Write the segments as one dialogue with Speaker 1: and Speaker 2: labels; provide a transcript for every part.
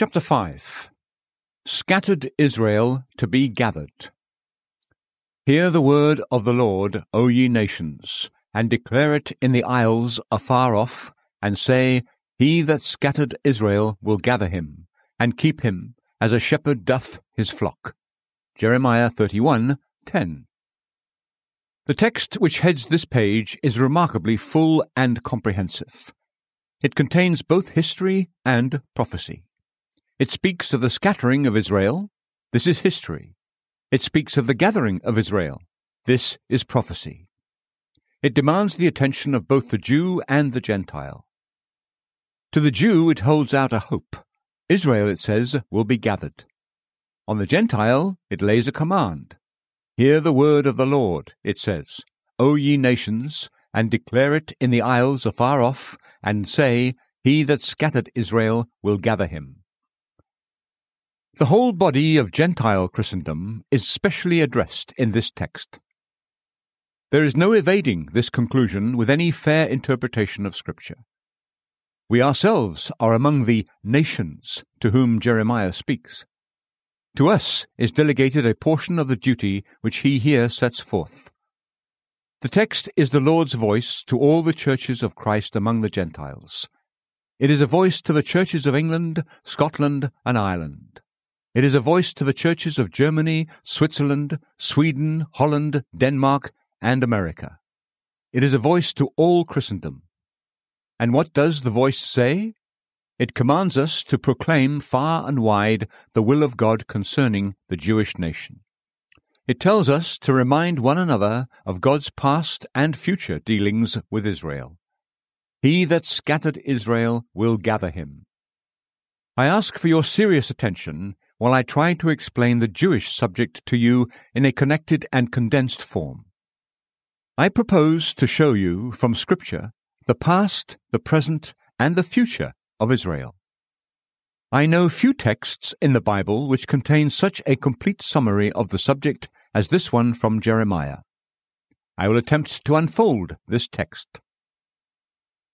Speaker 1: Chapter 5 Scattered Israel to be gathered. Hear the word of the Lord, O ye nations, and declare it in the isles afar off, and say, He that scattered Israel will gather him, and keep him, as a shepherd doth his flock. Jeremiah 31 10. The text which heads this page is remarkably full and comprehensive. It contains both history and prophecy. It speaks of the scattering of Israel. This is history. It speaks of the gathering of Israel. This is prophecy. It demands the attention of both the Jew and the Gentile. To the Jew it holds out a hope. Israel, it says, will be gathered. On the Gentile it lays a command. Hear the word of the Lord, it says, O ye nations, and declare it in the isles afar off, and say, He that scattered Israel will gather him. The whole body of Gentile Christendom is specially addressed in this text. There is no evading this conclusion with any fair interpretation of Scripture. We ourselves are among the nations to whom Jeremiah speaks. To us is delegated a portion of the duty which he here sets forth. The text is the Lord's voice to all the churches of Christ among the Gentiles. It is a voice to the churches of England, Scotland, and Ireland. It is a voice to the churches of Germany, Switzerland, Sweden, Holland, Denmark, and America. It is a voice to all Christendom. And what does the voice say? It commands us to proclaim far and wide the will of God concerning the Jewish nation. It tells us to remind one another of God's past and future dealings with Israel. He that scattered Israel will gather him. I ask for your serious attention while I try to explain the Jewish subject to you in a connected and condensed form. I propose to show you from Scripture the past, the present, and the future of Israel. I know few texts in the Bible which contain such a complete summary of the subject as this one from Jeremiah. I will attempt to unfold this text.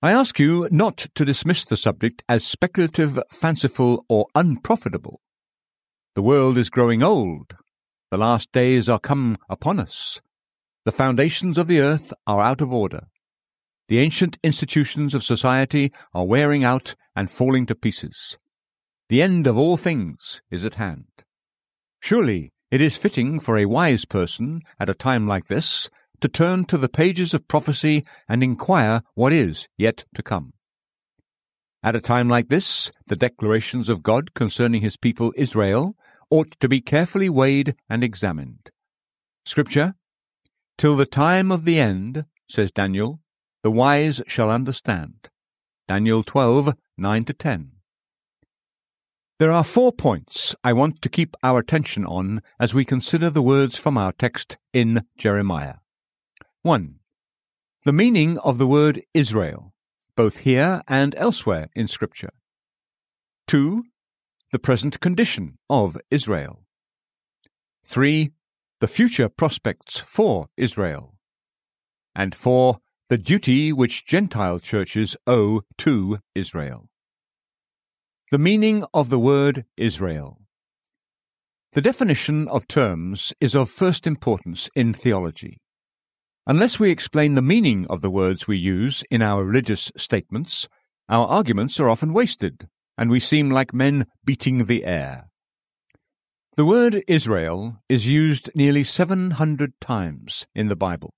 Speaker 1: I ask you not to dismiss the subject as speculative, fanciful, or unprofitable. The world is growing old. The last days are come upon us. The foundations of the earth are out of order. The ancient institutions of society are wearing out and falling to pieces. The end of all things is at hand. Surely it is fitting for a wise person, at a time like this, to turn to the pages of prophecy and inquire what is yet to come. At a time like this, the declarations of God concerning his people Israel ought to be carefully weighed and examined. Scripture, Till the time of the end, says Daniel, the wise shall understand. Daniel 12, 9 to 10. There are four points I want to keep our attention on as we consider the words from our text in Jeremiah. 1. The meaning of the word Israel, both here and elsewhere in Scripture. 2 the present condition of Israel. 3. The future prospects for Israel. And 4. The duty which Gentile churches owe to Israel. The meaning of the word Israel. The definition of terms is of first importance in theology. Unless we explain the meaning of the words we use in our religious statements, our arguments are often wasted and we seem like men beating the air. The word Israel is used nearly 700 times in the Bible.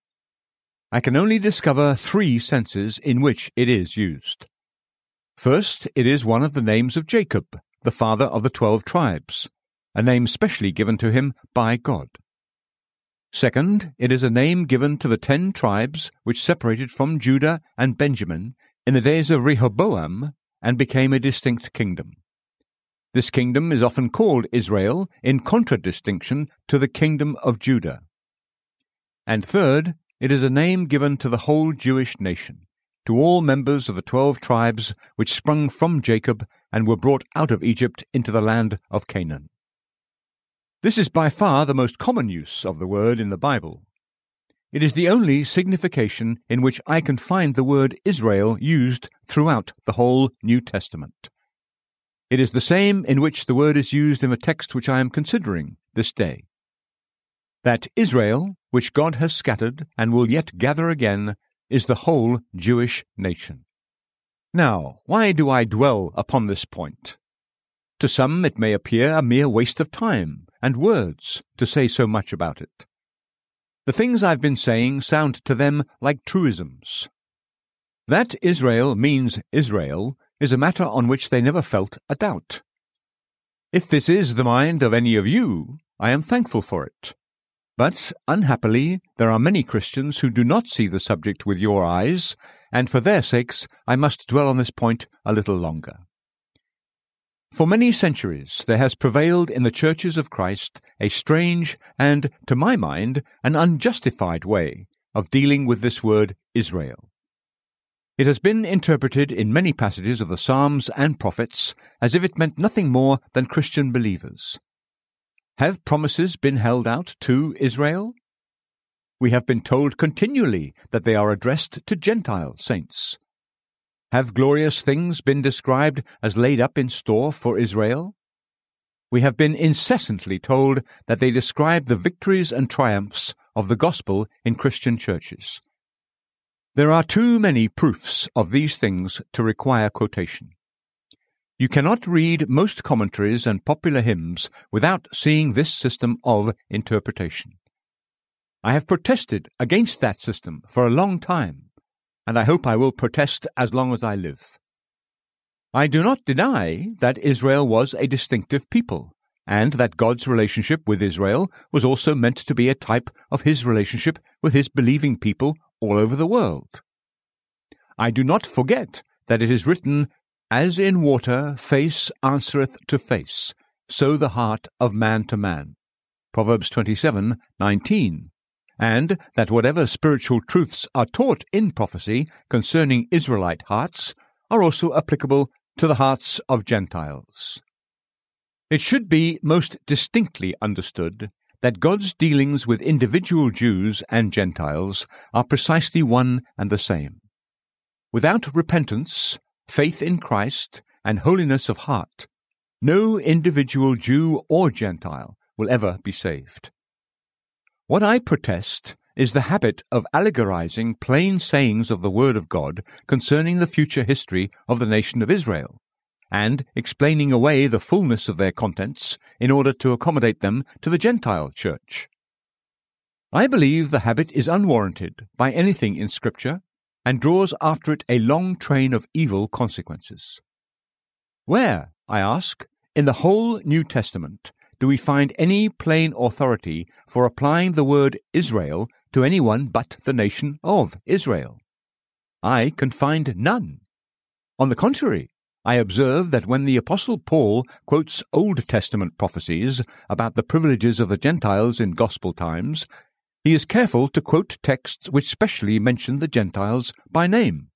Speaker 1: I can only discover three senses in which it is used. First, it is one of the names of Jacob, the father of the twelve tribes, a name specially given to him by God. Second, it is a name given to the ten tribes which separated from Judah and Benjamin in the days of Rehoboam and became a distinct kingdom. This kingdom is often called Israel in contradistinction to the kingdom of Judah. And third, it is a name given to the whole Jewish nation, to all members of the twelve tribes which sprung from Jacob and were brought out of Egypt into the land of Canaan. This is by far the most common use of the word in the Bible, it is the only signification in which I can find the word Israel used throughout the whole New Testament. It is the same in which the word is used in the text which I am considering this day. That Israel, which God has scattered and will yet gather again, is the whole Jewish nation. Now, why do I dwell upon this point? To some it may appear a mere waste of time and words to say so much about it. The things I've been saying sound to them like truisms. That Israel means Israel is a matter on which they never felt a doubt. If this is the mind of any of you, I am thankful for it. But, unhappily, there are many Christians who do not see the subject with your eyes, and for their sakes I must dwell on this point a little longer. For many centuries there has prevailed in the churches of Christ a strange and, to my mind, an unjustified way of dealing with this word Israel. It has been interpreted in many passages of the Psalms and prophets as if it meant nothing more than Christian believers. Have promises been held out to Israel? We have been told continually that they are addressed to Gentile saints. Have glorious things been described as laid up in store for Israel? We have been incessantly told that they describe the victories and triumphs of the gospel in Christian churches. There are too many proofs of these things to require quotation. You cannot read most commentaries and popular hymns without seeing this system of interpretation. I have protested against that system for a long time and I hope I will protest as long as I live. I do not deny that Israel was a distinctive people, and that God's relationship with Israel was also meant to be a type of his relationship with his believing people all over the world. I do not forget that it is written, As in water face answereth to face, so the heart of man to man. Proverbs 27:19 and that whatever spiritual truths are taught in prophecy concerning Israelite hearts are also applicable to the hearts of Gentiles. It should be most distinctly understood that God's dealings with individual Jews and Gentiles are precisely one and the same. Without repentance, faith in Christ, and holiness of heart, no individual Jew or Gentile will ever be saved. What I protest is the habit of allegorizing plain sayings of the Word of God concerning the future history of the nation of Israel, and explaining away the fullness of their contents in order to accommodate them to the Gentile church. I believe the habit is unwarranted by anything in Scripture and draws after it a long train of evil consequences. Where, I ask, in the whole New Testament do we find any plain authority for applying the word Israel to anyone but the nation of Israel? I can find none. On the contrary, I observe that when the Apostle Paul quotes Old Testament prophecies about the privileges of the Gentiles in Gospel times, he is careful to quote texts which specially mention the Gentiles by name.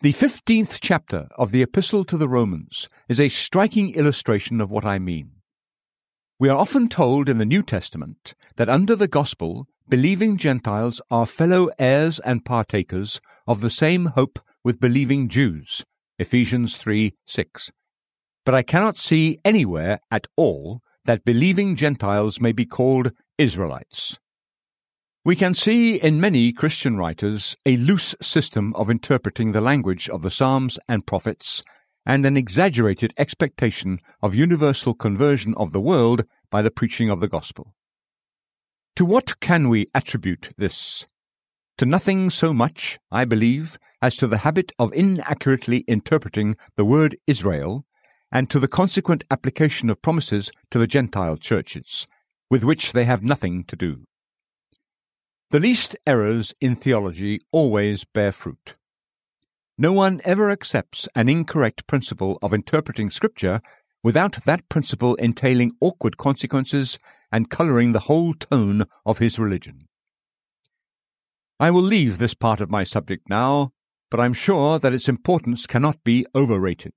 Speaker 1: The fifteenth chapter of the Epistle to the Romans is a striking illustration of what I mean. We are often told in the New Testament that under the gospel, believing Gentiles are fellow heirs and partakers of the same hope with believing Jews. Ephesians 3 6. But I cannot see anywhere at all that believing Gentiles may be called Israelites. We can see in many Christian writers a loose system of interpreting the language of the Psalms and prophets and an exaggerated expectation of universal conversion of the world by the preaching of the gospel. To what can we attribute this? To nothing so much, I believe, as to the habit of inaccurately interpreting the word Israel, and to the consequent application of promises to the Gentile churches, with which they have nothing to do. The least errors in theology always bear fruit. No one ever accepts an incorrect principle of interpreting Scripture without that principle entailing awkward consequences and colouring the whole tone of his religion. I will leave this part of my subject now, but I'm sure that its importance cannot be overrated.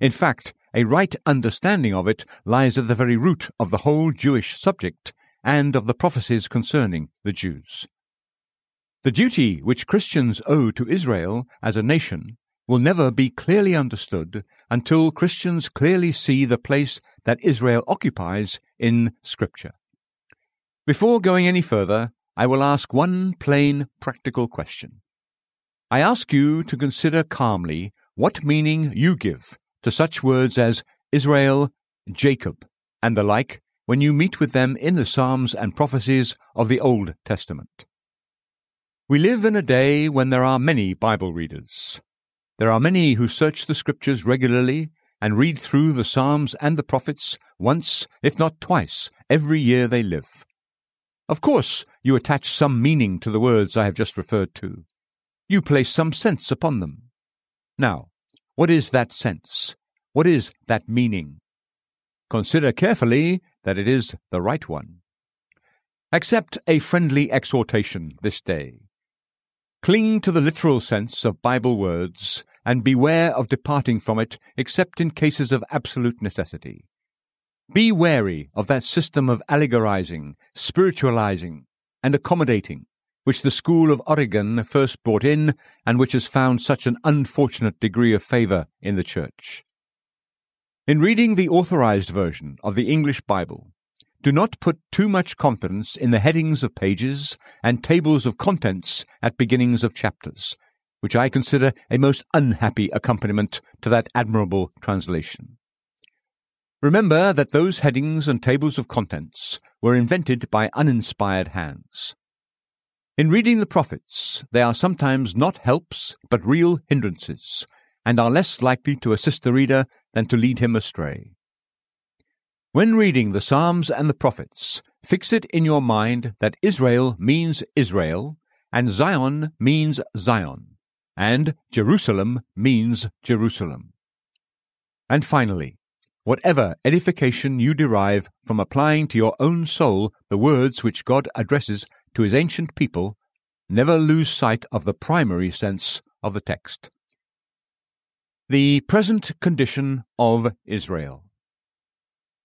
Speaker 1: In fact, a right understanding of it lies at the very root of the whole Jewish subject and of the prophecies concerning the Jews. The duty which Christians owe to Israel as a nation will never be clearly understood until Christians clearly see the place that Israel occupies in Scripture. Before going any further, I will ask one plain, practical question. I ask you to consider calmly what meaning you give to such words as Israel, Jacob, and the like when you meet with them in the Psalms and prophecies of the Old Testament. We live in a day when there are many Bible readers. There are many who search the Scriptures regularly and read through the Psalms and the prophets once, if not twice, every year they live. Of course, you attach some meaning to the words I have just referred to. You place some sense upon them. Now, what is that sense? What is that meaning? Consider carefully that it is the right one. Accept a friendly exhortation this day. Cling to the literal sense of Bible words and beware of departing from it except in cases of absolute necessity. Be wary of that system of allegorizing, spiritualizing, and accommodating which the school of Origen first brought in and which has found such an unfortunate degree of favor in the Church. In reading the authorized version of the English Bible, do not put too much confidence in the headings of pages and tables of contents at beginnings of chapters, which I consider a most unhappy accompaniment to that admirable translation. Remember that those headings and tables of contents were invented by uninspired hands. In reading the prophets, they are sometimes not helps, but real hindrances, and are less likely to assist the reader than to lead him astray. When reading the Psalms and the prophets, fix it in your mind that Israel means Israel, and Zion means Zion, and Jerusalem means Jerusalem. And finally, whatever edification you derive from applying to your own soul the words which God addresses to his ancient people, never lose sight of the primary sense of the text. The present condition of Israel.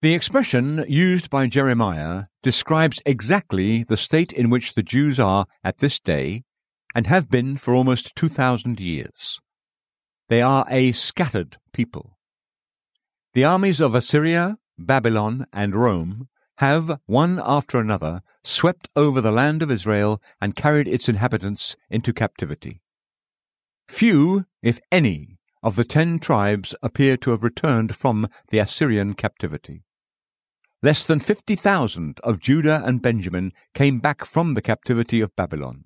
Speaker 1: The expression used by Jeremiah describes exactly the state in which the Jews are at this day and have been for almost 2,000 years. They are a scattered people. The armies of Assyria, Babylon, and Rome have, one after another, swept over the land of Israel and carried its inhabitants into captivity. Few, if any, of the ten tribes appear to have returned from the Assyrian captivity. Less than fifty thousand of Judah and Benjamin came back from the captivity of Babylon.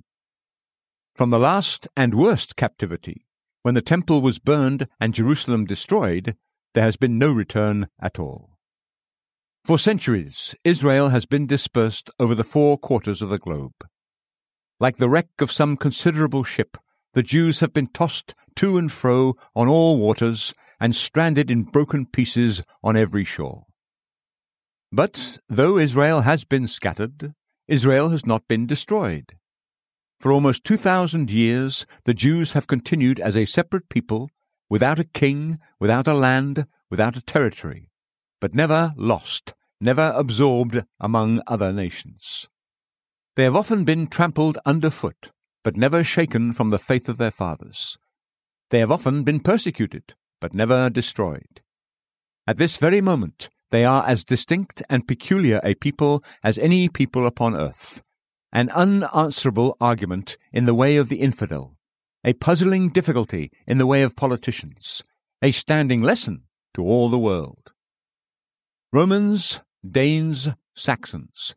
Speaker 1: From the last and worst captivity, when the temple was burned and Jerusalem destroyed, there has been no return at all. For centuries, Israel has been dispersed over the four quarters of the globe. Like the wreck of some considerable ship, the Jews have been tossed to and fro on all waters and stranded in broken pieces on every shore. But though Israel has been scattered, Israel has not been destroyed. For almost two thousand years, the Jews have continued as a separate people, without a king, without a land, without a territory but never lost, never absorbed among other nations. They have often been trampled underfoot, but never shaken from the faith of their fathers. They have often been persecuted, but never destroyed. At this very moment, they are as distinct and peculiar a people as any people upon earth, an unanswerable argument in the way of the infidel, a puzzling difficulty in the way of politicians, a standing lesson to all the world. Romans, Danes, Saxons,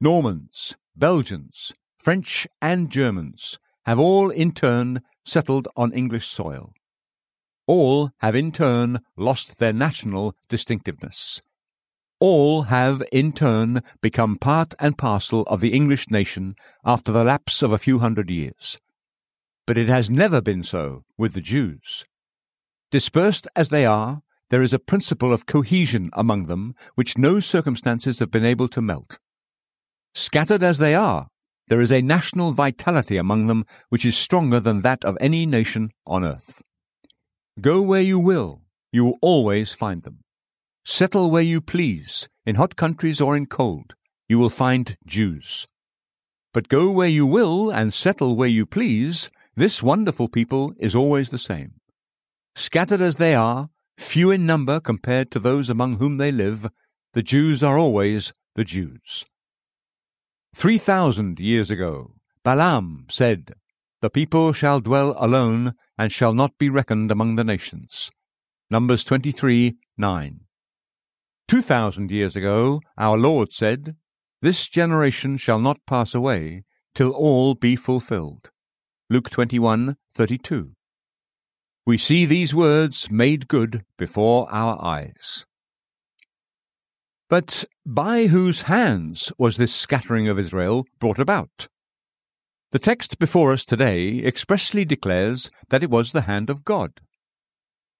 Speaker 1: Normans, Belgians, French, and Germans have all in turn settled on English soil. All have in turn lost their national distinctiveness. All have in turn become part and parcel of the English nation after the lapse of a few hundred years. But it has never been so with the Jews. Dispersed as they are, there is a principle of cohesion among them which no circumstances have been able to melt. Scattered as they are, there is a national vitality among them which is stronger than that of any nation on earth. Go where you will, you will always find them. Settle where you please, in hot countries or in cold, you will find Jews. But go where you will and settle where you please, this wonderful people is always the same. Scattered as they are, few in number compared to those among whom they live, the Jews are always the Jews. Three thousand years ago, Balaam said, The people shall dwell alone and shall not be reckoned among the nations. Numbers 23 9. Two thousand years ago, our Lord said, This generation shall not pass away till all be fulfilled. Luke 21 32. We see these words made good before our eyes. But by whose hands was this scattering of Israel brought about? The text before us today expressly declares that it was the hand of God.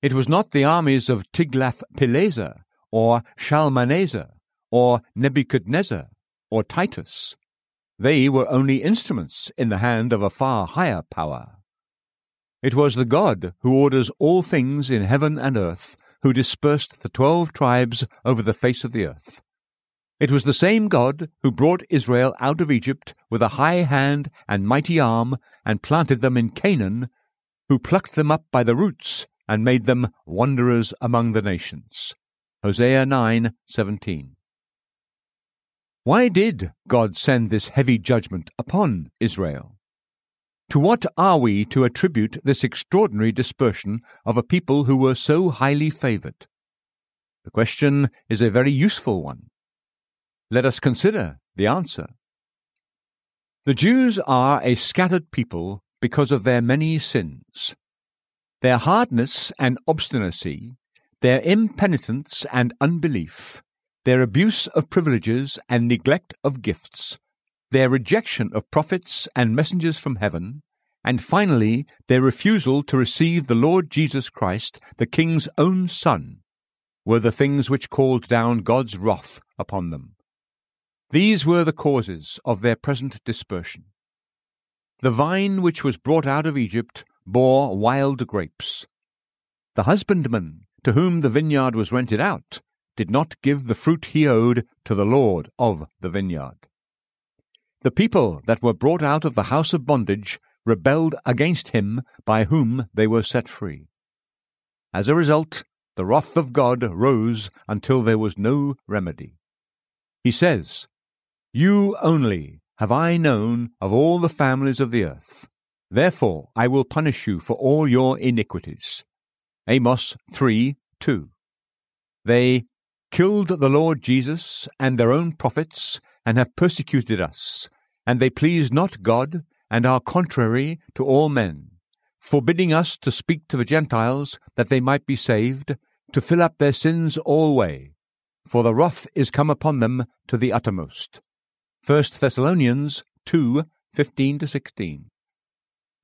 Speaker 1: It was not the armies of Tiglath-Pileser or Shalmaneser or Nebuchadnezzar or Titus. They were only instruments in the hand of a far higher power. It was the God who orders all things in heaven and earth, who dispersed the twelve tribes over the face of the earth. It was the same God who brought Israel out of Egypt with a high hand and mighty arm, and planted them in Canaan, who plucked them up by the roots, and made them wanderers among the nations. Hosea 9:17. Why did God send this heavy judgment upon Israel? To what are we to attribute this extraordinary dispersion of a people who were so highly favored? The question is a very useful one. Let us consider the answer. The Jews are a scattered people because of their many sins. Their hardness and obstinacy their impenitence and unbelief, their abuse of privileges and neglect of gifts, their rejection of prophets and messengers from heaven, and finally their refusal to receive the Lord Jesus Christ, the King's own Son, were the things which called down God's wrath upon them. These were the causes of their present dispersion. The vine which was brought out of Egypt bore wild grapes. The husbandman to whom the vineyard was rented out, did not give the fruit he owed to the Lord of the vineyard. The people that were brought out of the house of bondage rebelled against him by whom they were set free. As a result, the wrath of God rose until there was no remedy. He says, You only have I known of all the families of the earth. Therefore I will punish you for all your iniquities. Amos 3 2. They killed the Lord Jesus and their own prophets, and have persecuted us, and they please not God, and are contrary to all men, forbidding us to speak to the Gentiles that they might be saved, to fill up their sins alway. For the wrath is come upon them to the uttermost. 1 Thessalonians 2 15 16.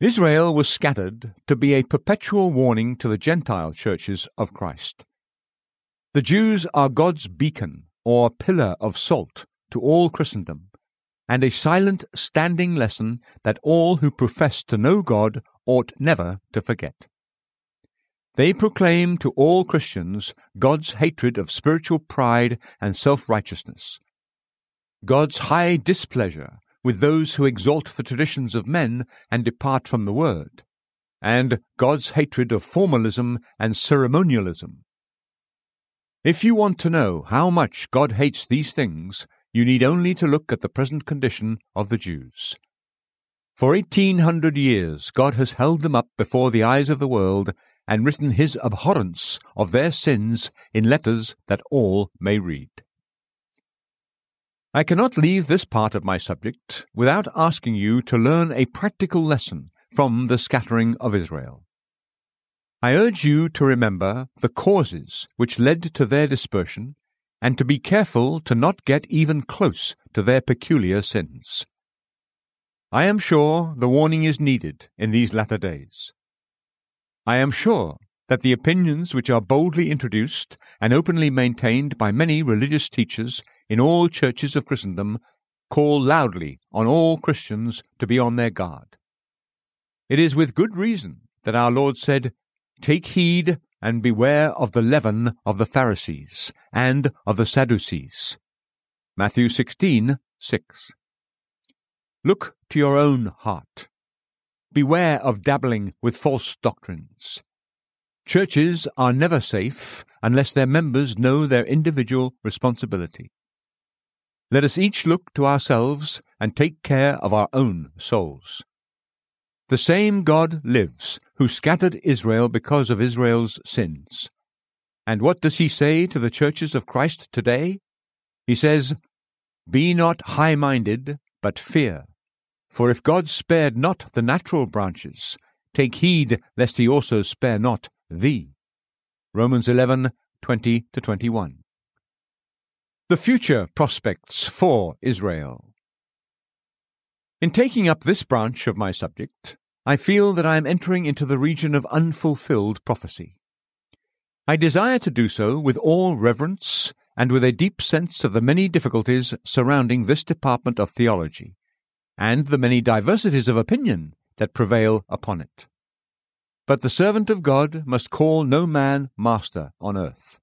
Speaker 1: Israel was scattered to be a perpetual warning to the Gentile churches of Christ. The Jews are God's beacon or pillar of salt to all Christendom, and a silent standing lesson that all who profess to know God ought never to forget. They proclaim to all Christians God's hatred of spiritual pride and self righteousness, God's high displeasure with those who exalt the traditions of men and depart from the Word, and God's hatred of formalism and ceremonialism. If you want to know how much God hates these things, you need only to look at the present condition of the Jews. For eighteen hundred years God has held them up before the eyes of the world and written his abhorrence of their sins in letters that all may read. I cannot leave this part of my subject without asking you to learn a practical lesson from the scattering of Israel. I urge you to remember the causes which led to their dispersion and to be careful to not get even close to their peculiar sins. I am sure the warning is needed in these latter days. I am sure that the opinions which are boldly introduced and openly maintained by many religious teachers in all churches of Christendom call loudly on all Christians to be on their guard. It is with good reason that our Lord said, Take heed and beware of the leaven of the Pharisees and of the Sadducees. Matthew 16, 6. Look to your own heart. Beware of dabbling with false doctrines. Churches are never safe unless their members know their individual responsibility. Let us each look to ourselves and take care of our own souls. The same God lives who scattered Israel because of Israel's sins. And what does he say to the churches of Christ today? He says, Be not high minded, but fear. For if God spared not the natural branches, take heed lest he also spare not thee. Romans 11 20 21. The future prospects for Israel. In taking up this branch of my subject, I feel that I am entering into the region of unfulfilled prophecy. I desire to do so with all reverence and with a deep sense of the many difficulties surrounding this department of theology, and the many diversities of opinion that prevail upon it. But the servant of God must call no man master on earth.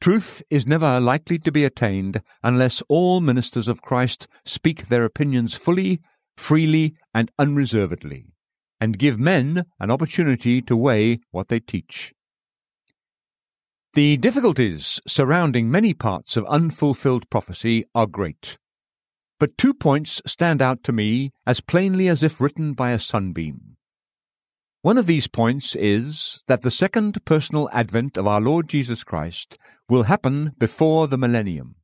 Speaker 1: Truth is never likely to be attained unless all ministers of Christ speak their opinions fully, freely, and unreservedly, and give men an opportunity to weigh what they teach. The difficulties surrounding many parts of unfulfilled prophecy are great. But two points stand out to me as plainly as if written by a sunbeam. One of these points is that the second personal advent of our Lord Jesus Christ will happen before the millennium.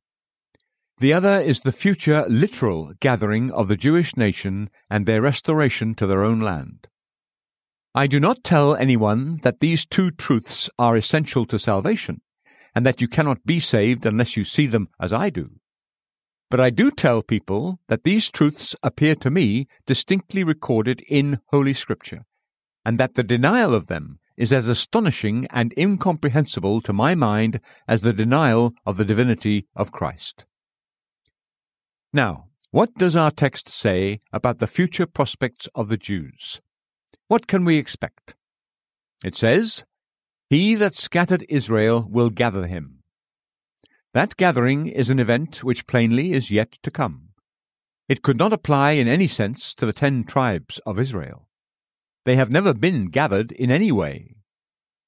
Speaker 1: The other is the future literal gathering of the Jewish nation and their restoration to their own land. I do not tell anyone that these two truths are essential to salvation, and that you cannot be saved unless you see them as I do. But I do tell people that these truths appear to me distinctly recorded in Holy Scripture, and that the denial of them is as astonishing and incomprehensible to my mind as the denial of the divinity of Christ. Now, what does our text say about the future prospects of the Jews? What can we expect? It says, He that scattered Israel will gather him. That gathering is an event which plainly is yet to come. It could not apply in any sense to the ten tribes of Israel. They have never been gathered in any way.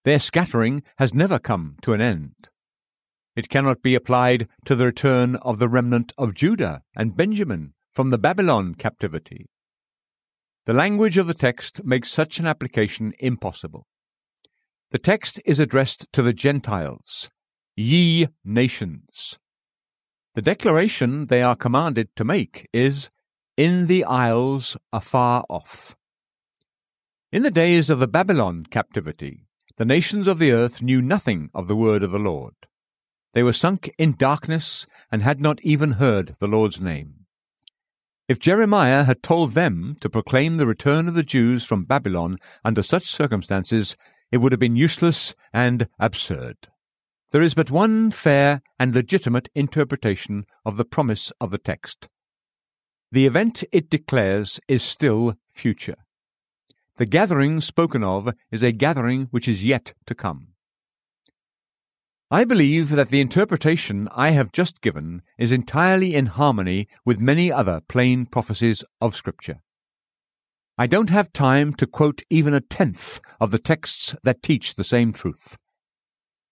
Speaker 1: Their scattering has never come to an end. It cannot be applied to the return of the remnant of Judah and Benjamin from the Babylon captivity. The language of the text makes such an application impossible. The text is addressed to the Gentiles, ye nations. The declaration they are commanded to make is, in the isles afar off. In the days of the Babylon captivity, the nations of the earth knew nothing of the word of the Lord. They were sunk in darkness and had not even heard the Lord's name. If Jeremiah had told them to proclaim the return of the Jews from Babylon under such circumstances, it would have been useless and absurd. There is but one fair and legitimate interpretation of the promise of the text. The event it declares is still future. The gathering spoken of is a gathering which is yet to come. I believe that the interpretation I have just given is entirely in harmony with many other plain prophecies of Scripture. I don't have time to quote even a tenth of the texts that teach the same truth.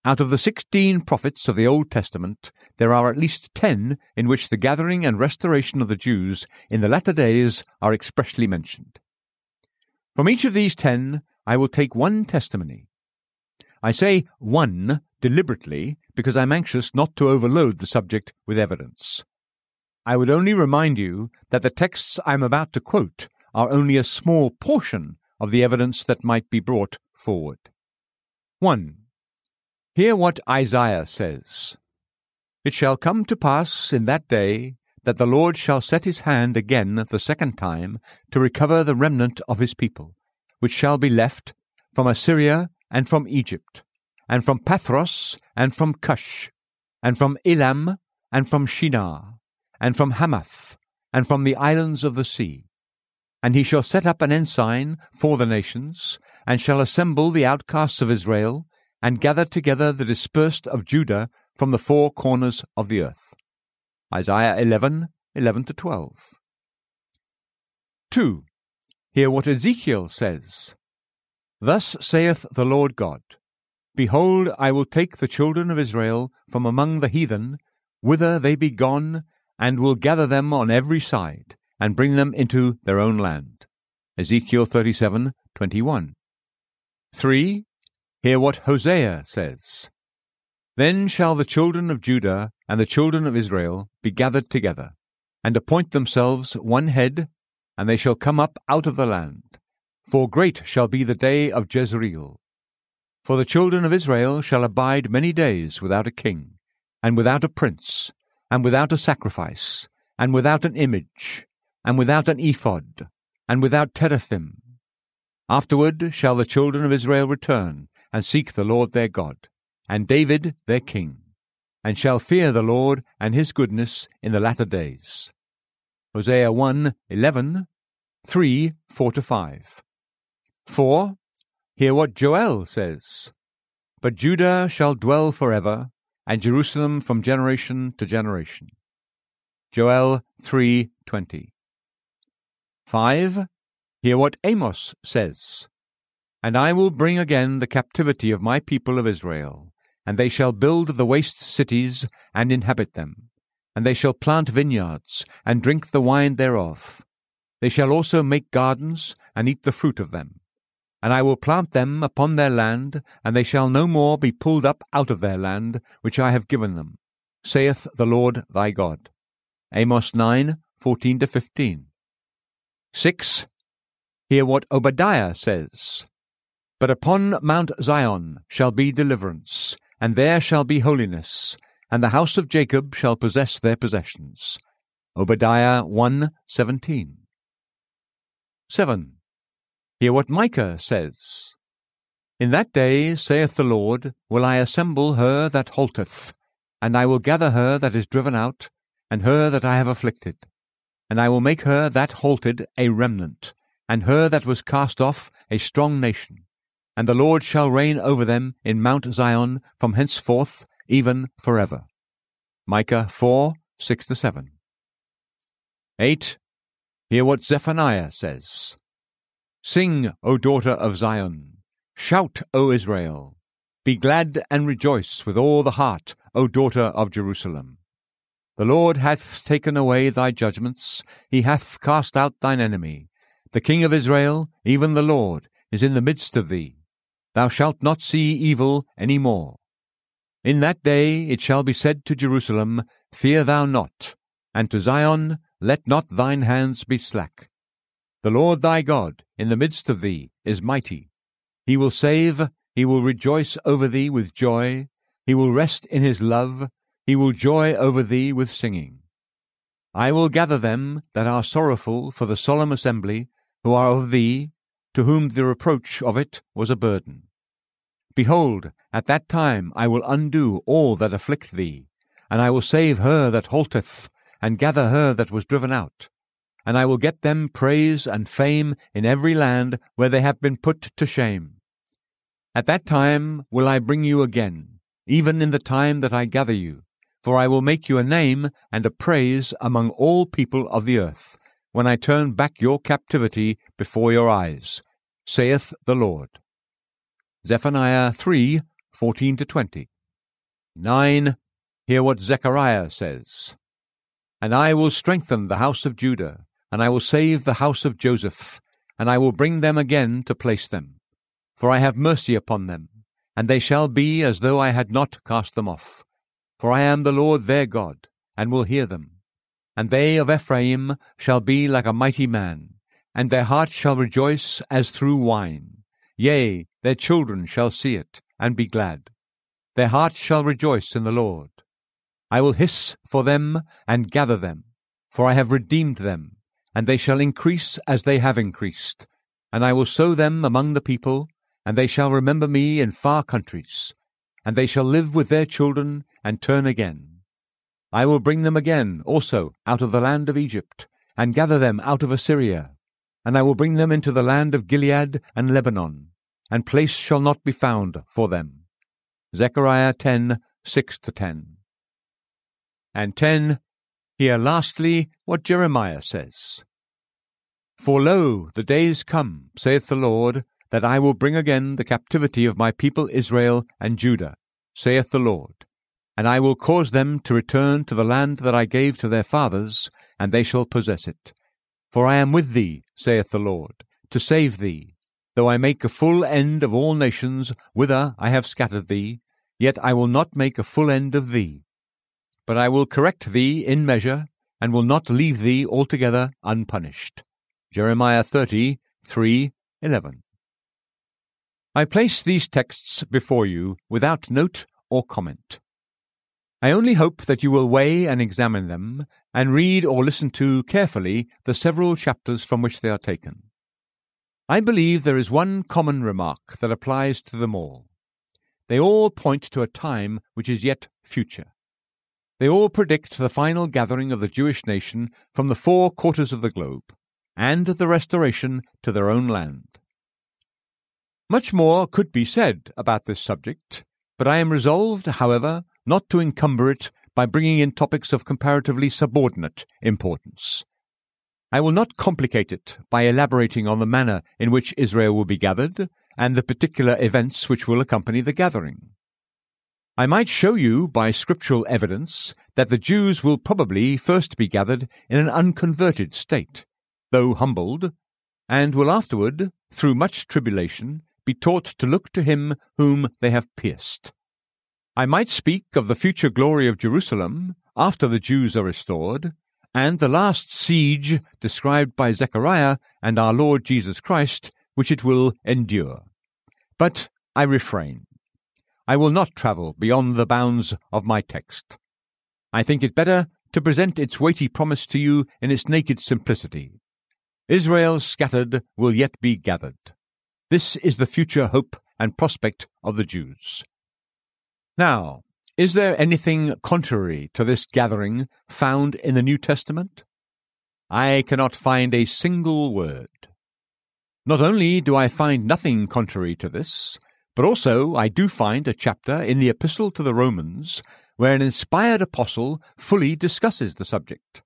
Speaker 1: Out of the sixteen prophets of the Old Testament, there are at least ten in which the gathering and restoration of the Jews in the latter days are expressly mentioned. From each of these ten, I will take one testimony. I say one deliberately because I'm anxious not to overload the subject with evidence. I would only remind you that the texts I'm about to quote are only a small portion of the evidence that might be brought forward. 1. Hear what Isaiah says. It shall come to pass in that day that the Lord shall set his hand again the second time to recover the remnant of his people, which shall be left from Assyria and from Egypt, and from Pathros and from Cush, and from Elam and from Shinar, and from Hamath, and from the islands of the sea. And he shall set up an ensign for the nations, and shall assemble the outcasts of Israel, and gather together the dispersed of Judah from the four corners of the earth. Isaiah 11, 11 to 12. 2. Hear what Ezekiel says. Thus saith the Lord God Behold, I will take the children of Israel from among the heathen, whither they be gone, and will gather them on every side, and bring them into their own land. Ezekiel thirty-seven twenty-one. 3. Hear what Hosea says. Then shall the children of Judah and the children of Israel be gathered together, and appoint themselves one head, and they shall come up out of the land. For great shall be the day of Jezreel. For the children of Israel shall abide many days without a king, and without a prince, and without a sacrifice, and without an image, and without an ephod, and without teraphim. Afterward shall the children of Israel return, and seek the Lord their God and David their king, and shall fear the Lord and his goodness in the latter days. Hosea 1 11, 3 4 5. 4. Hear what Joel says. But Judah shall dwell forever, and Jerusalem from generation to generation. Joel 3:20. 5. Hear what Amos says. And I will bring again the captivity of my people of Israel, and they shall build the waste cities and inhabit them, and they shall plant vineyards and drink the wine thereof. They shall also make gardens and eat the fruit of them. And I will plant them upon their land, and they shall no more be pulled up out of their land, which I have given them, saith the Lord thy God. Amos 9, 14 to 15. 6. Hear what Obadiah says. But upon Mount Zion shall be deliverance, and there shall be holiness, and the house of Jacob shall possess their possessions. Obadiah 1 17. 7. Hear what Micah says. In that day, saith the Lord, will I assemble her that halteth, and I will gather her that is driven out, and her that I have afflicted. And I will make her that halted a remnant, and her that was cast off a strong nation and the Lord shall reign over them in Mount Zion from henceforth, even forever. Micah 4 6 7. 8. Hear what Zephaniah says Sing, O daughter of Zion! Shout, O Israel! Be glad and rejoice with all the heart, O daughter of Jerusalem! The Lord hath taken away thy judgments, he hath cast out thine enemy. The King of Israel, even the Lord, is in the midst of thee. Thou shalt not see evil any more. In that day it shall be said to Jerusalem, Fear thou not, and to Zion, Let not thine hands be slack. The Lord thy God in the midst of thee is mighty. He will save, he will rejoice over thee with joy, he will rest in his love, he will joy over thee with singing. I will gather them that are sorrowful for the solemn assembly, who are of thee, to whom the reproach of it was a burden. Behold, at that time I will undo all that afflict thee, and I will save her that halteth, and gather her that was driven out. And I will get them praise and fame in every land where they have been put to shame. At that time will I bring you again, even in the time that I gather you, for I will make you a name and a praise among all people of the earth, when I turn back your captivity before your eyes, saith the Lord. Zephaniah 3 14 to 20. 9. Hear what Zechariah says. And I will strengthen the house of Judah, and I will save the house of Joseph, and I will bring them again to place them. For I have mercy upon them, and they shall be as though I had not cast them off. For I am the Lord their God, and will hear them. And they of Ephraim shall be like a mighty man, and their heart shall rejoice as through wine Yea, their children shall see it, and be glad. Their hearts shall rejoice in the Lord. I will hiss for them, and gather them, for I have redeemed them, and they shall increase as they have increased. And I will sow them among the people, and they shall remember me in far countries. And they shall live with their children, and turn again. I will bring them again also out of the land of Egypt, and gather them out of Assyria, and I will bring them into the land of Gilead and Lebanon, and place shall not be found for them. Zechariah 10 6 to 10. And 10. Hear lastly what Jeremiah says. For lo, the days come, saith the Lord, that I will bring again the captivity of my people Israel and Judah, saith the Lord. And I will cause them to return to the land that I gave to their fathers, and they shall possess it. For I am with thee, saith the Lord, to save thee. Though I make a full end of all nations whither I have scattered thee, yet I will not make a full end of thee. But I will correct thee in measure, and will not leave thee altogether unpunished. Jeremiah 30, 3, 11. I place these texts before you without note or comment. I only hope that you will weigh and examine them, and read or listen to carefully the several chapters from which they are taken. I believe there is one common remark that applies to them all. They all point to a time which is yet future. They all predict the final gathering of the Jewish nation from the four quarters of the globe, and the restoration to their own land. Much more could be said about this subject, but I am resolved, however, not to encumber it by bringing in topics of comparatively subordinate importance. I will not complicate it by elaborating on the manner in which Israel will be gathered and the particular events which will accompany the gathering. I might show you by scriptural evidence that the Jews will probably first be gathered in an unconverted state, though humbled, and will afterward, through much tribulation, be taught to look to him whom they have pierced. I might speak of the future glory of Jerusalem after the Jews are restored, and the last siege described by Zechariah and our Lord Jesus Christ, which it will endure. But I refrain. I will not travel beyond the bounds of my text. I think it better to present its weighty promise to you in its naked simplicity. Israel scattered will yet be gathered. This is the future hope and prospect of the Jews. Now, is there anything contrary to this gathering found in the New Testament? I cannot find a single word. Not only do I find nothing contrary to this, but also I do find a chapter in the Epistle to the Romans where an inspired apostle fully discusses the subject.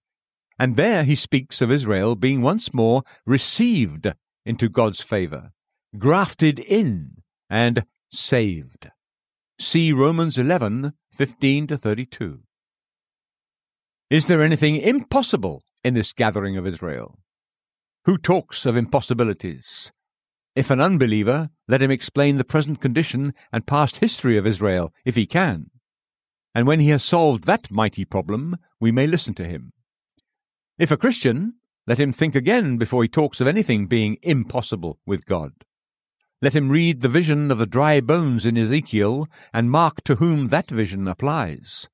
Speaker 1: And there he speaks of Israel being once more received into God's favour, grafted in, and saved. See Romans 11, 15 to 32. Is there anything impossible in this gathering of Israel? Who talks of impossibilities? If an unbeliever, let him explain the present condition and past history of Israel, if he can. And when he has solved that mighty problem, we may listen to him. If a Christian, let him think again before he talks of anything being impossible with God. Let him read the vision of the dry bones in Ezekiel and mark to whom that vision applies.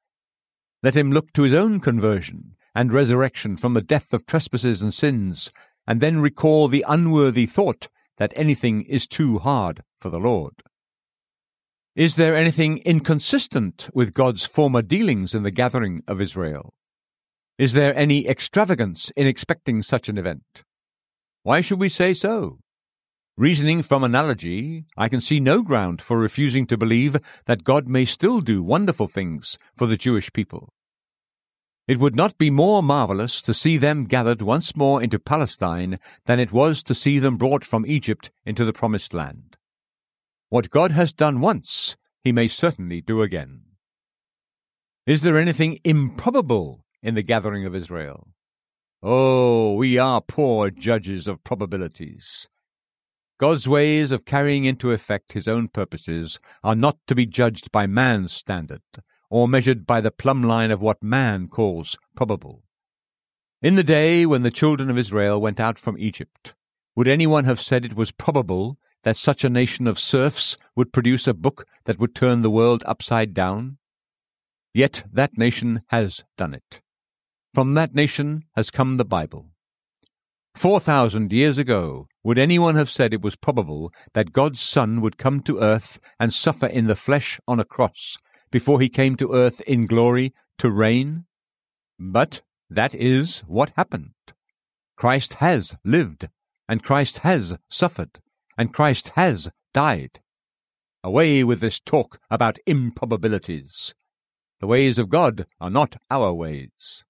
Speaker 1: Let him look to his own conversion and resurrection from the death of trespasses and sins, and then recall the unworthy thought that anything is too hard for the Lord. Is there anything inconsistent with God's former dealings in the gathering of Israel? Is there any extravagance in expecting such an event? Why should we say so? Reasoning from analogy, I can see no ground for refusing to believe that God may still do wonderful things for the Jewish people. It would not be more marvelous to see them gathered once more into Palestine than it was to see them brought from Egypt into the Promised Land. What God has done once, he may certainly do again. Is there anything improbable in the gathering of Israel? Oh, we are poor judges of probabilities. God's ways of carrying into effect his own purposes are not to be judged by man's standard, or measured by the plumb line of what man calls probable. In the day when the children of Israel went out from Egypt, would anyone have said it was probable that such a nation of serfs would produce a book that would turn the world upside down? Yet that nation has done it. From that nation has come the Bible. Four thousand years ago, would anyone have said it was probable that God's Son would come to earth and suffer in the flesh on a cross before he came to earth in glory to reign? But that is what happened. Christ has lived, and Christ has suffered, and Christ has died. Away with this talk about improbabilities. The ways of God are not our ways.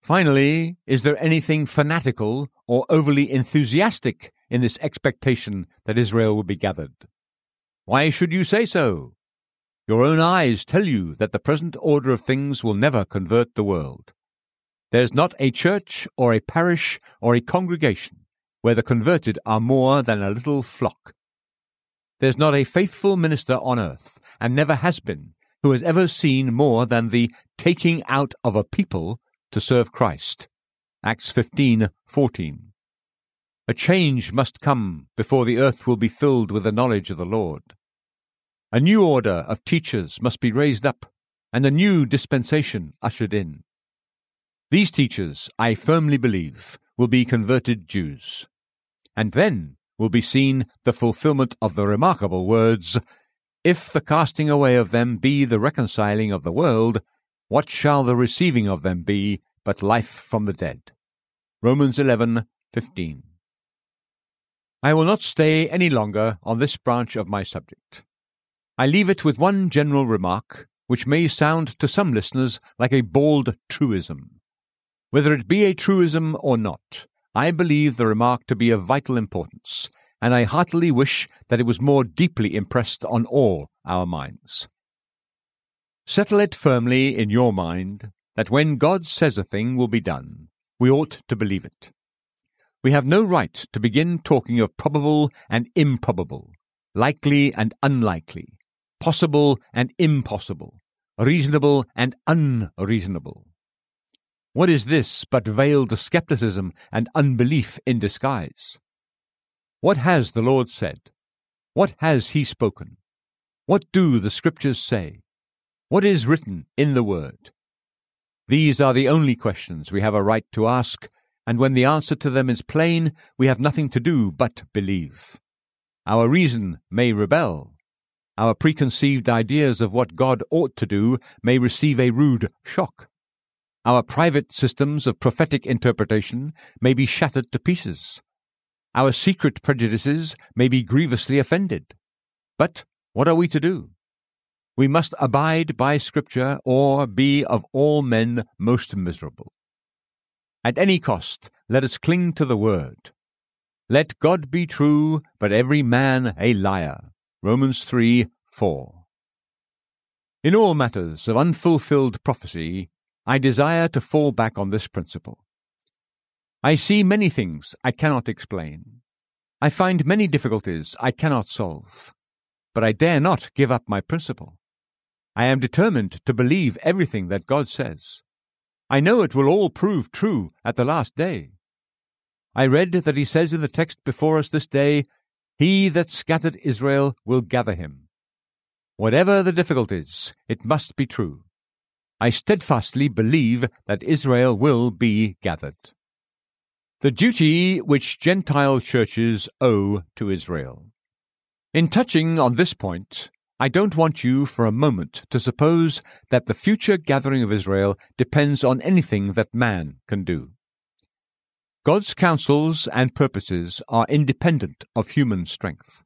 Speaker 1: Finally, is there anything fanatical or overly enthusiastic in this expectation that Israel will be gathered. Why should you say so? Your own eyes tell you that the present order of things will never convert the world. There is not a church or a parish or a congregation where the converted are more than a little flock. There's not a faithful minister on earth, and never has been, who has ever seen more than the taking out of a people to serve Christ. Acts 15:14. A change must come before the earth will be filled with the knowledge of the Lord. A new order of teachers must be raised up, and a new dispensation ushered in. These teachers, I firmly believe, will be converted Jews. And then will be seen the fulfillment of the remarkable words, If the casting away of them be the reconciling of the world, what shall the receiving of them be but life from the dead? Romans 11:15. I will not stay any longer on this branch of my subject. I leave it with one general remark, which may sound to some listeners like a bald truism. Whether it be a truism or not, I believe the remark to be of vital importance, and I heartily wish that it was more deeply impressed on all our minds. Settle it firmly in your mind that when God says a thing will be done, we ought to believe it. We have no right to begin talking of probable and improbable, likely and unlikely, possible and impossible, reasonable and unreasonable. What is this but veiled skepticism and unbelief in disguise? What has the Lord said? What has He spoken? What do the Scriptures say? What is written in the Word? These are the only questions we have a right to ask, and when the answer to them is plain, we have nothing to do but believe. Our reason may rebel. Our preconceived ideas of what God ought to do may receive a rude shock. Our private systems of prophetic interpretation may be shattered to pieces. Our secret prejudices may be grievously offended. But what are we to do? We must abide by Scripture or be of all men most miserable. At any cost, let us cling to the Word. Let God be true, but every man a liar. Romans 3 4. In all matters of unfulfilled prophecy, I desire to fall back on this principle. I see many things I cannot explain. I find many difficulties I cannot solve. But I dare not give up my principle. I am determined to believe everything that God says. I know it will all prove true at the last day. I read that he says in the text before us this day, He that scattered Israel will gather him. Whatever the difficulties, it must be true. I steadfastly believe that Israel will be gathered. The duty which Gentile churches owe to Israel. In touching on this point, I don't want you for a moment to suppose that the future gathering of Israel depends on anything that man can do. God's counsels and purposes are independent of human strength.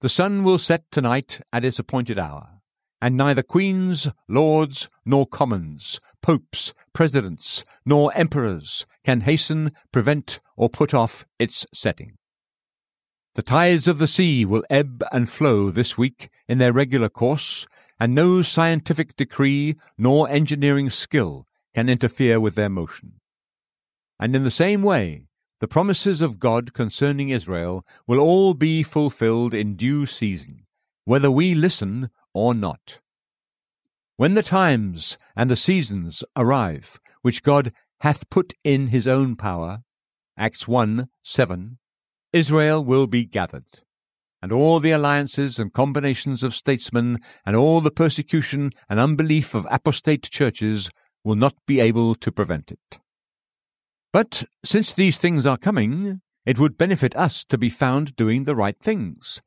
Speaker 1: The sun will set tonight at its appointed hour and neither queens, lords, nor commons, popes, presidents, nor emperors can hasten, prevent, or put off its setting. The tides of the sea will ebb and flow this week in their regular course, and no scientific decree nor engineering skill can interfere with their motion. And in the same way, the promises of God concerning Israel will all be fulfilled in due season, whether we listen or not. When the times and the seasons arrive, which God hath put in his own power, Acts 1 7, Israel will be gathered, and all the alliances and combinations of statesmen, and all the persecution and unbelief of apostate churches will not be able to prevent it. But since these things are coming, it would benefit us to be found doing the right things,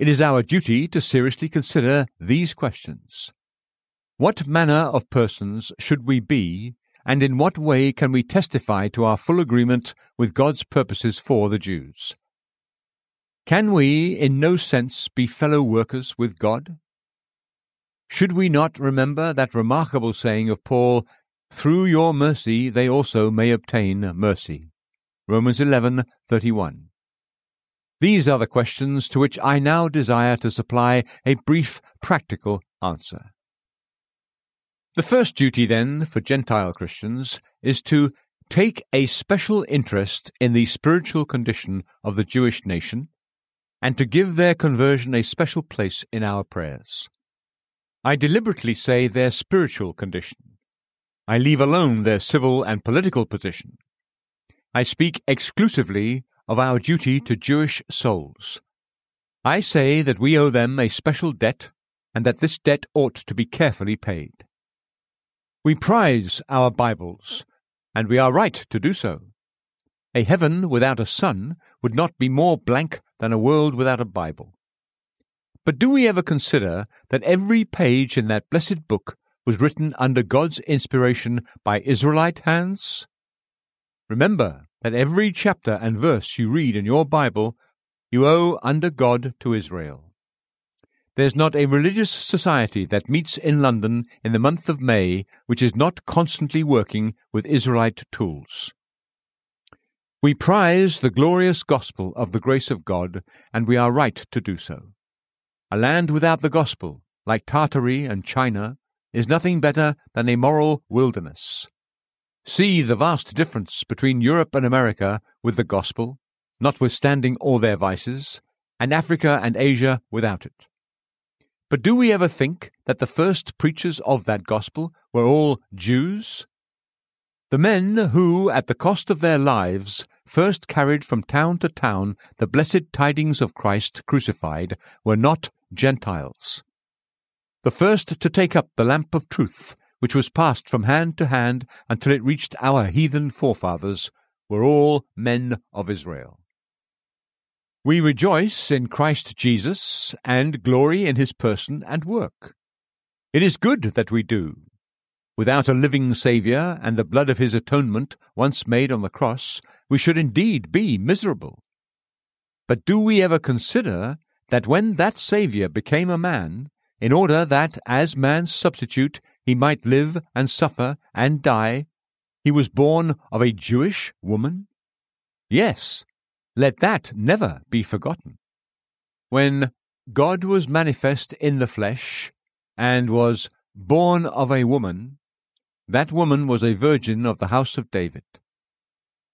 Speaker 1: it is our duty to seriously consider these questions. What manner of persons should we be, and in what way can we testify to our full agreement with God's purposes for the Jews? Can we, in no sense, be fellow workers with God? Should we not remember that remarkable saying of Paul, Through your mercy they also may obtain mercy? Romans 11:31. These are the questions to which I now desire to supply a brief practical answer. The first duty, then, for Gentile Christians is to take a special interest in the spiritual condition of the Jewish nation and to give their conversion a special place in our prayers. I deliberately say their spiritual condition. I leave alone their civil and political position. I speak exclusively of our duty to Jewish souls. I say that we owe them a special debt and that this debt ought to be carefully paid. We prize our Bibles, and we are right to do so. A heaven without a sun would not be more blank than a world without a Bible. But do we ever consider that every page in that blessed book was written under God's inspiration by Israelite hands? Remember that every chapter and verse you read in your Bible you owe under God to Israel. There's not a religious society that meets in London in the month of May which is not constantly working with Israelite tools. We prize the glorious gospel of the grace of God, and we are right to do so. A land without the gospel, like Tartary and China, is nothing better than a moral wilderness. See the vast difference between Europe and America with the gospel, notwithstanding all their vices, and Africa and Asia without it. But do we ever think that the first preachers of that gospel were all Jews? The men who, at the cost of their lives, first carried from town to town the blessed tidings of Christ crucified were not Gentiles. The first to take up the lamp of truth, which was passed from hand to hand until it reached our heathen forefathers, were all men of Israel. We rejoice in Christ Jesus and glory in his person and work. It is good that we do, Without a living Saviour and the blood of his atonement once made on the cross, we should indeed be miserable. But do we ever consider that when that Saviour became a man, in order that, as man's substitute, he might live and suffer and die, he was born of a Jewish woman? Yes, let that never be forgotten. When God was manifest in the flesh, and was born of a woman, that woman was a virgin of the house of David.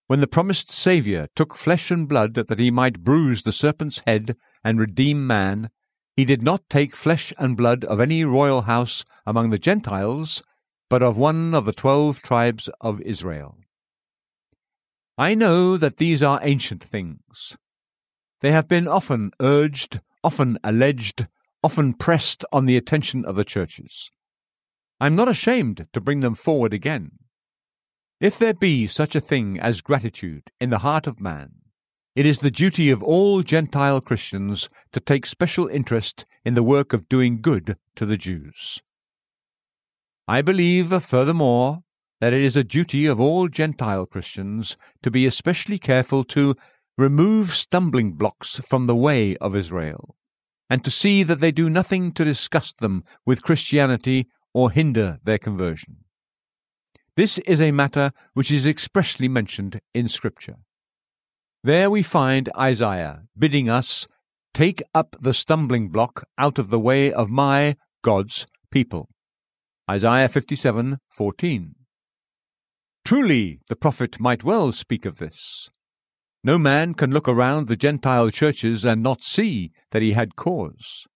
Speaker 1: When the promised Saviour took flesh and blood that he might bruise the serpent's head and redeem man, he did not take flesh and blood of any royal house among the Gentiles, but of one of the twelve tribes of Israel. I know that these are ancient things. They have been often urged, often alleged, often pressed on the attention of the churches. I am not ashamed to bring them forward again. If there be such a thing as gratitude in the heart of man, it is the duty of all Gentile Christians to take special interest in the work of doing good to the Jews. I believe, furthermore, that it is a duty of all Gentile Christians to be especially careful to remove stumbling blocks from the way of Israel, and to see that they do nothing to disgust them with Christianity or hinder their conversion. This is a matter which is expressly mentioned in Scripture. There we find Isaiah bidding us take up the stumbling block out of the way of my God's people. Isaiah 57:14. Truly, the prophet might well speak of this. No man can look around the Gentile churches and not see that he had cause.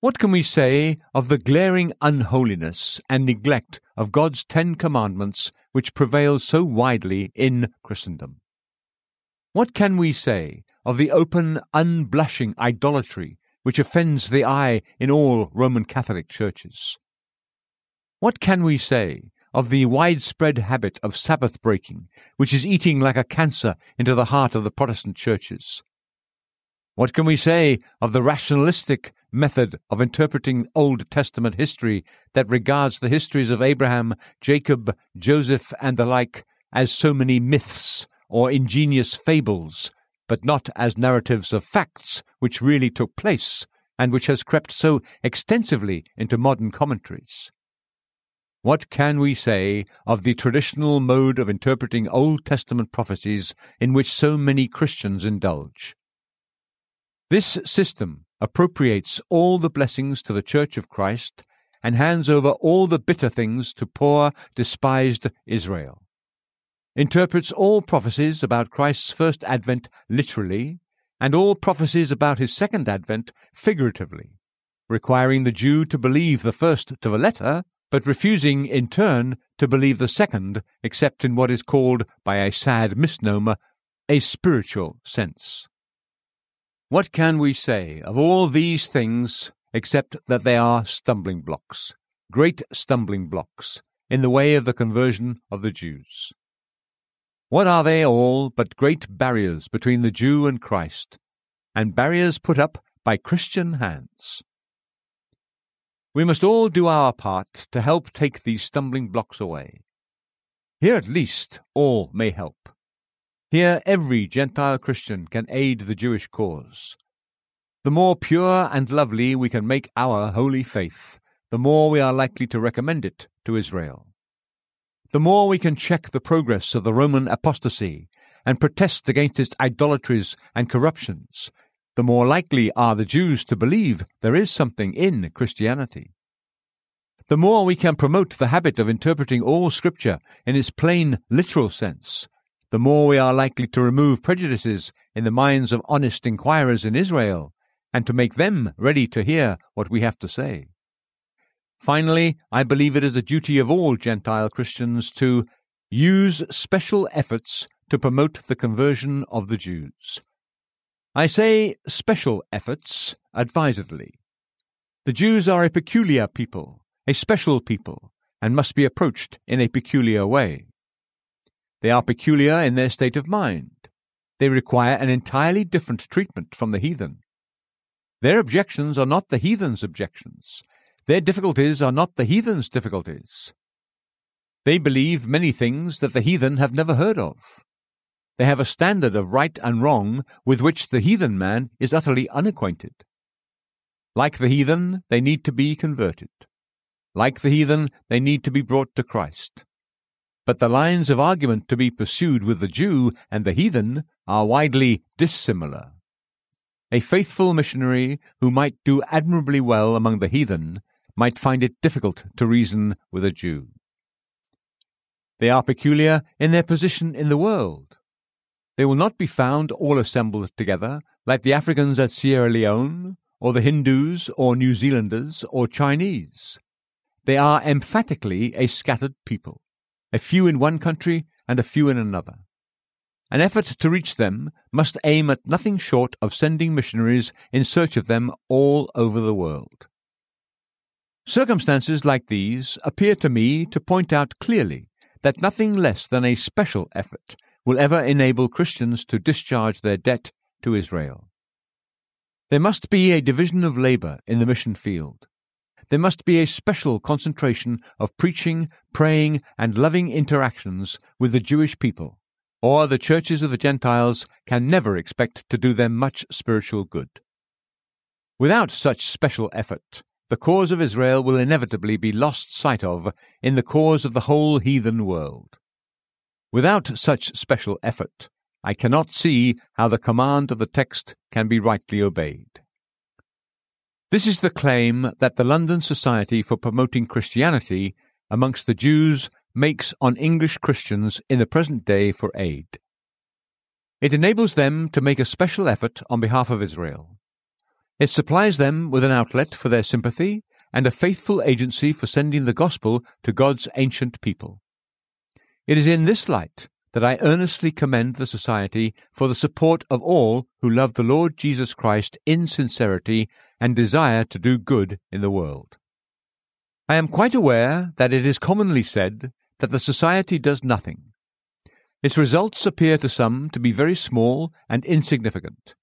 Speaker 1: What can we say of the glaring unholiness and neglect of God's Ten Commandments which prevail so widely in Christendom? What can we say of the open, unblushing idolatry which offends the eye in all Roman Catholic churches? What can we say of the widespread habit of Sabbath breaking, which is eating like a cancer into the heart of the Protestant churches? What can we say of the rationalistic method of interpreting Old Testament history that regards the histories of Abraham, Jacob, Joseph, and the like as so many myths or ingenious fables, but not as narratives of facts which really took place, and which has crept so extensively into modern commentaries? What can we say of the traditional mode of interpreting Old Testament prophecies in which so many Christians indulge? This system appropriates all the blessings to the Church of Christ and hands over all the bitter things to poor, despised Israel. Interprets all prophecies about Christ's first advent literally, and all prophecies about his second advent figuratively, requiring the Jew to believe the first to the letter, but refusing in turn to believe the second except in what is called, by a sad misnomer, a spiritual sense. What can we say of all these things except that they are stumbling blocks, great stumbling blocks, in the way of the conversion of the Jews? What are they all but great barriers between the Jew and Christ, and barriers put up by Christian hands? We must all do our part to help take these stumbling blocks away. Here at least all may help. Here every Gentile Christian can aid the Jewish cause. The more pure and lovely we can make our holy faith, the more we are likely to recommend it to Israel. The more we can check the progress of the Roman apostasy and protest against its idolatries and corruptions, the more likely are the Jews to believe there is something in Christianity. The more we can promote the habit of interpreting all Scripture in its plain, literal sense, the more we are likely to remove prejudices in the minds of honest inquirers in Israel and to make them ready to hear what we have to say. Finally, I believe it is a duty of all Gentile Christians to use special efforts to promote the conversion of the Jews. I say special efforts advisedly. The Jews are a peculiar people, a special people, and must be approached in a peculiar way. They are peculiar in their state of mind. They require an entirely different treatment from the heathen. Their objections are not the heathen's objections, their difficulties are not the heathen's difficulties. They believe many things that the heathen have never heard of. They have a standard of right and wrong with which the heathen man is utterly unacquainted. Like the heathen, they need to be converted. Like the heathen, they need to be brought to Christ. But the lines of argument to be pursued with the Jew and the heathen are widely dissimilar. A faithful missionary who might do admirably well among the heathen might find it difficult to reason with a Jew. They are peculiar in their position in the world. They will not be found all assembled together like the Africans at Sierra Leone, or the Hindus, or New Zealanders, or Chinese. They are emphatically a scattered people, a few in one country and a few in another. An effort to reach them must aim at nothing short of sending missionaries in search of them all over the world. Circumstances like these appear to me to point out clearly that nothing less than a special effort will ever enable Christians to discharge their debt to Israel. There must be a division of labor in the mission field. There must be a special concentration of preaching, praying, and loving interactions with the Jewish people, or the churches of the Gentiles can never expect to do them much spiritual good. Without such special effort, the cause of Israel will inevitably be lost sight of in the cause of the whole heathen world. Without such special effort, I cannot see how the command of the text can be rightly obeyed. This is the claim that the London Society for Promoting Christianity amongst the Jews makes on English Christians in the present day for aid. It enables them to make a special effort on behalf of Israel. It supplies them with an outlet for their sympathy and a faithful agency for sending the gospel to God's ancient people. It is in this light that I earnestly commend the Society for the support of all who love the Lord Jesus Christ in sincerity and desire to do good in the world. I am quite aware that it is commonly said that the Society does nothing. Its results appear to some to be very small and insignificant.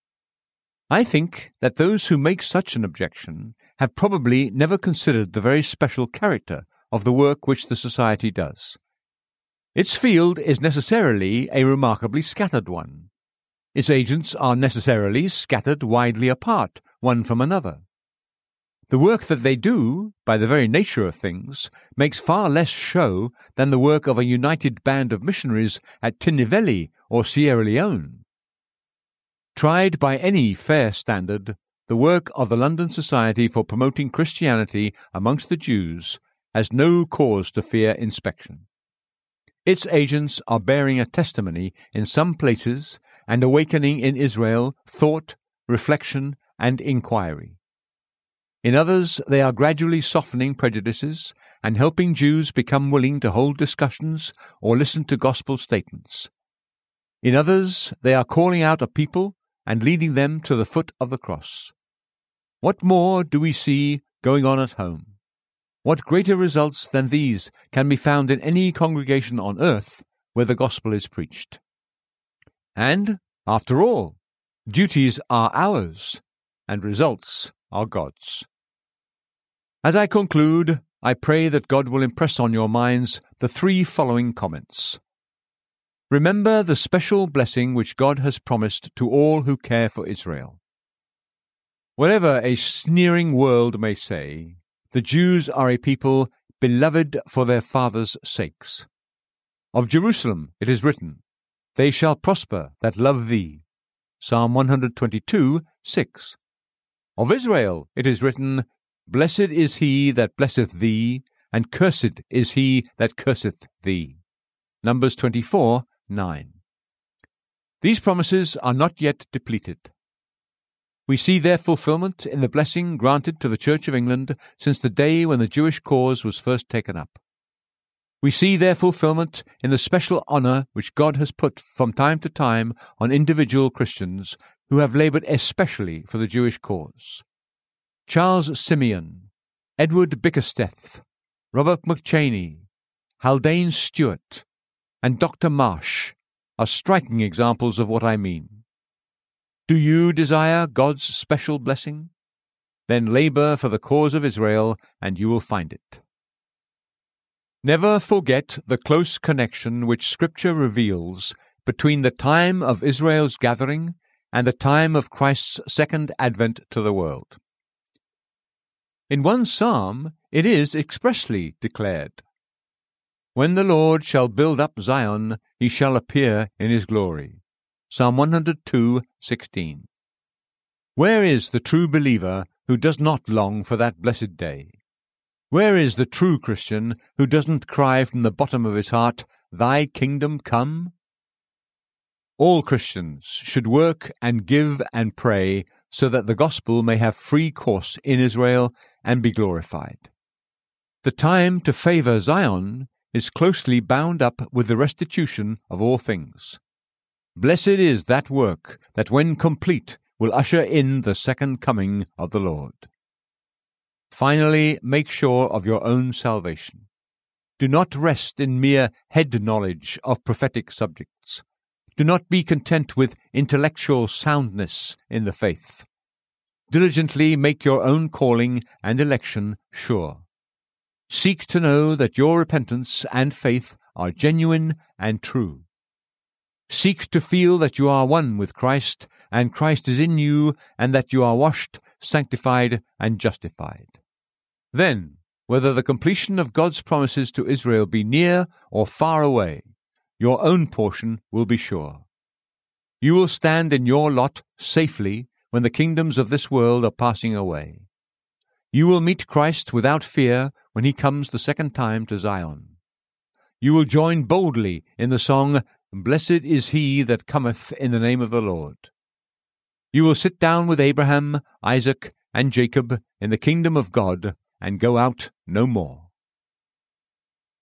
Speaker 1: I think that those who make such an objection have probably never considered the very special character of the work which the Society does. Its field is necessarily a remarkably scattered one. Its agents are necessarily scattered widely apart, one from another. The work that they do, by the very nature of things, makes far less show than the work of a united band of missionaries at Tinnevelly or Sierra Leone. Tried by any fair standard, the work of the London Society for Promoting Christianity amongst the Jews has no cause to fear inspection. Its agents are bearing a testimony in some places and awakening in Israel thought, reflection, and inquiry. In others, they are gradually softening prejudices and helping Jews become willing to hold discussions or listen to gospel statements. In others, they are calling out a people and leading them to the foot of the cross. What more do we see going on at home? What greater results than these can be found in any congregation on earth where the gospel is preached? And, after all, duties are ours, and results are God's. As I conclude, I pray that God will impress on your minds the three following comments. Remember the special blessing which God has promised to all who care for Israel. Whatever a sneering world may say, the Jews are a people beloved for their fathers' sakes. Of Jerusalem it is written, They shall prosper that love thee. Psalm 122, 6. Of Israel it is written, Blessed is he that blesseth thee, and cursed is he that curseth thee. Numbers 24, 9. These promises are not yet depleted. We see their fulfillment in the blessing granted to the Church of England since the day when the Jewish cause was first taken up. We see their fulfillment in the special honour which God has put from time to time on individual Christians who have laboured especially for the Jewish cause. Charles Simeon, Edward Bickersteth, Robert McCheyne, Haldane Stewart, and Dr. Marsh are striking examples of what I mean. Do you desire God's special blessing? Then labor for the cause of Israel, and you will find it. Never forget the close connection which Scripture reveals between the time of Israel's gathering and the time of Christ's second advent to the world. In one psalm it is expressly declared When the Lord shall build up Zion, he shall appear in his glory. Psalm 102:16. Where is the true believer who does not long for that blessed day? Where is the true Christian who doesn't cry from the bottom of his heart, Thy kingdom come? All Christians should work and give and pray so that the gospel may have free course in Israel and be glorified. The time to favour Zion is closely bound up with the restitution of all things. Blessed is that work that, when complete, will usher in the second coming of the Lord. Finally, make sure of your own salvation. Do not rest in mere head knowledge of prophetic subjects. Do not be content with intellectual soundness in the faith. Diligently make your own calling and election sure. Seek to know that your repentance and faith are genuine and true. Seek to feel that you are one with Christ, and Christ is in you, and that you are washed, sanctified, and justified. Then, whether the completion of God's promises to Israel be near or far away, your own portion will be sure. You will stand in your lot safely when the kingdoms of this world are passing away. You will meet Christ without fear when he comes the second time to Zion. You will join boldly in the song, Blessed is he that cometh in the name of the Lord. You will sit down with Abraham, Isaac, and Jacob in the kingdom of God, and go out no more.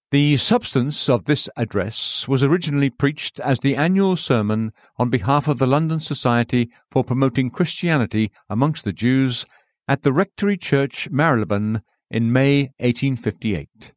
Speaker 1: The substance of this address was originally preached as the annual sermon on behalf of the London Society for Promoting Christianity amongst the Jews at the Rectory Church, Marylebone, in May 1858.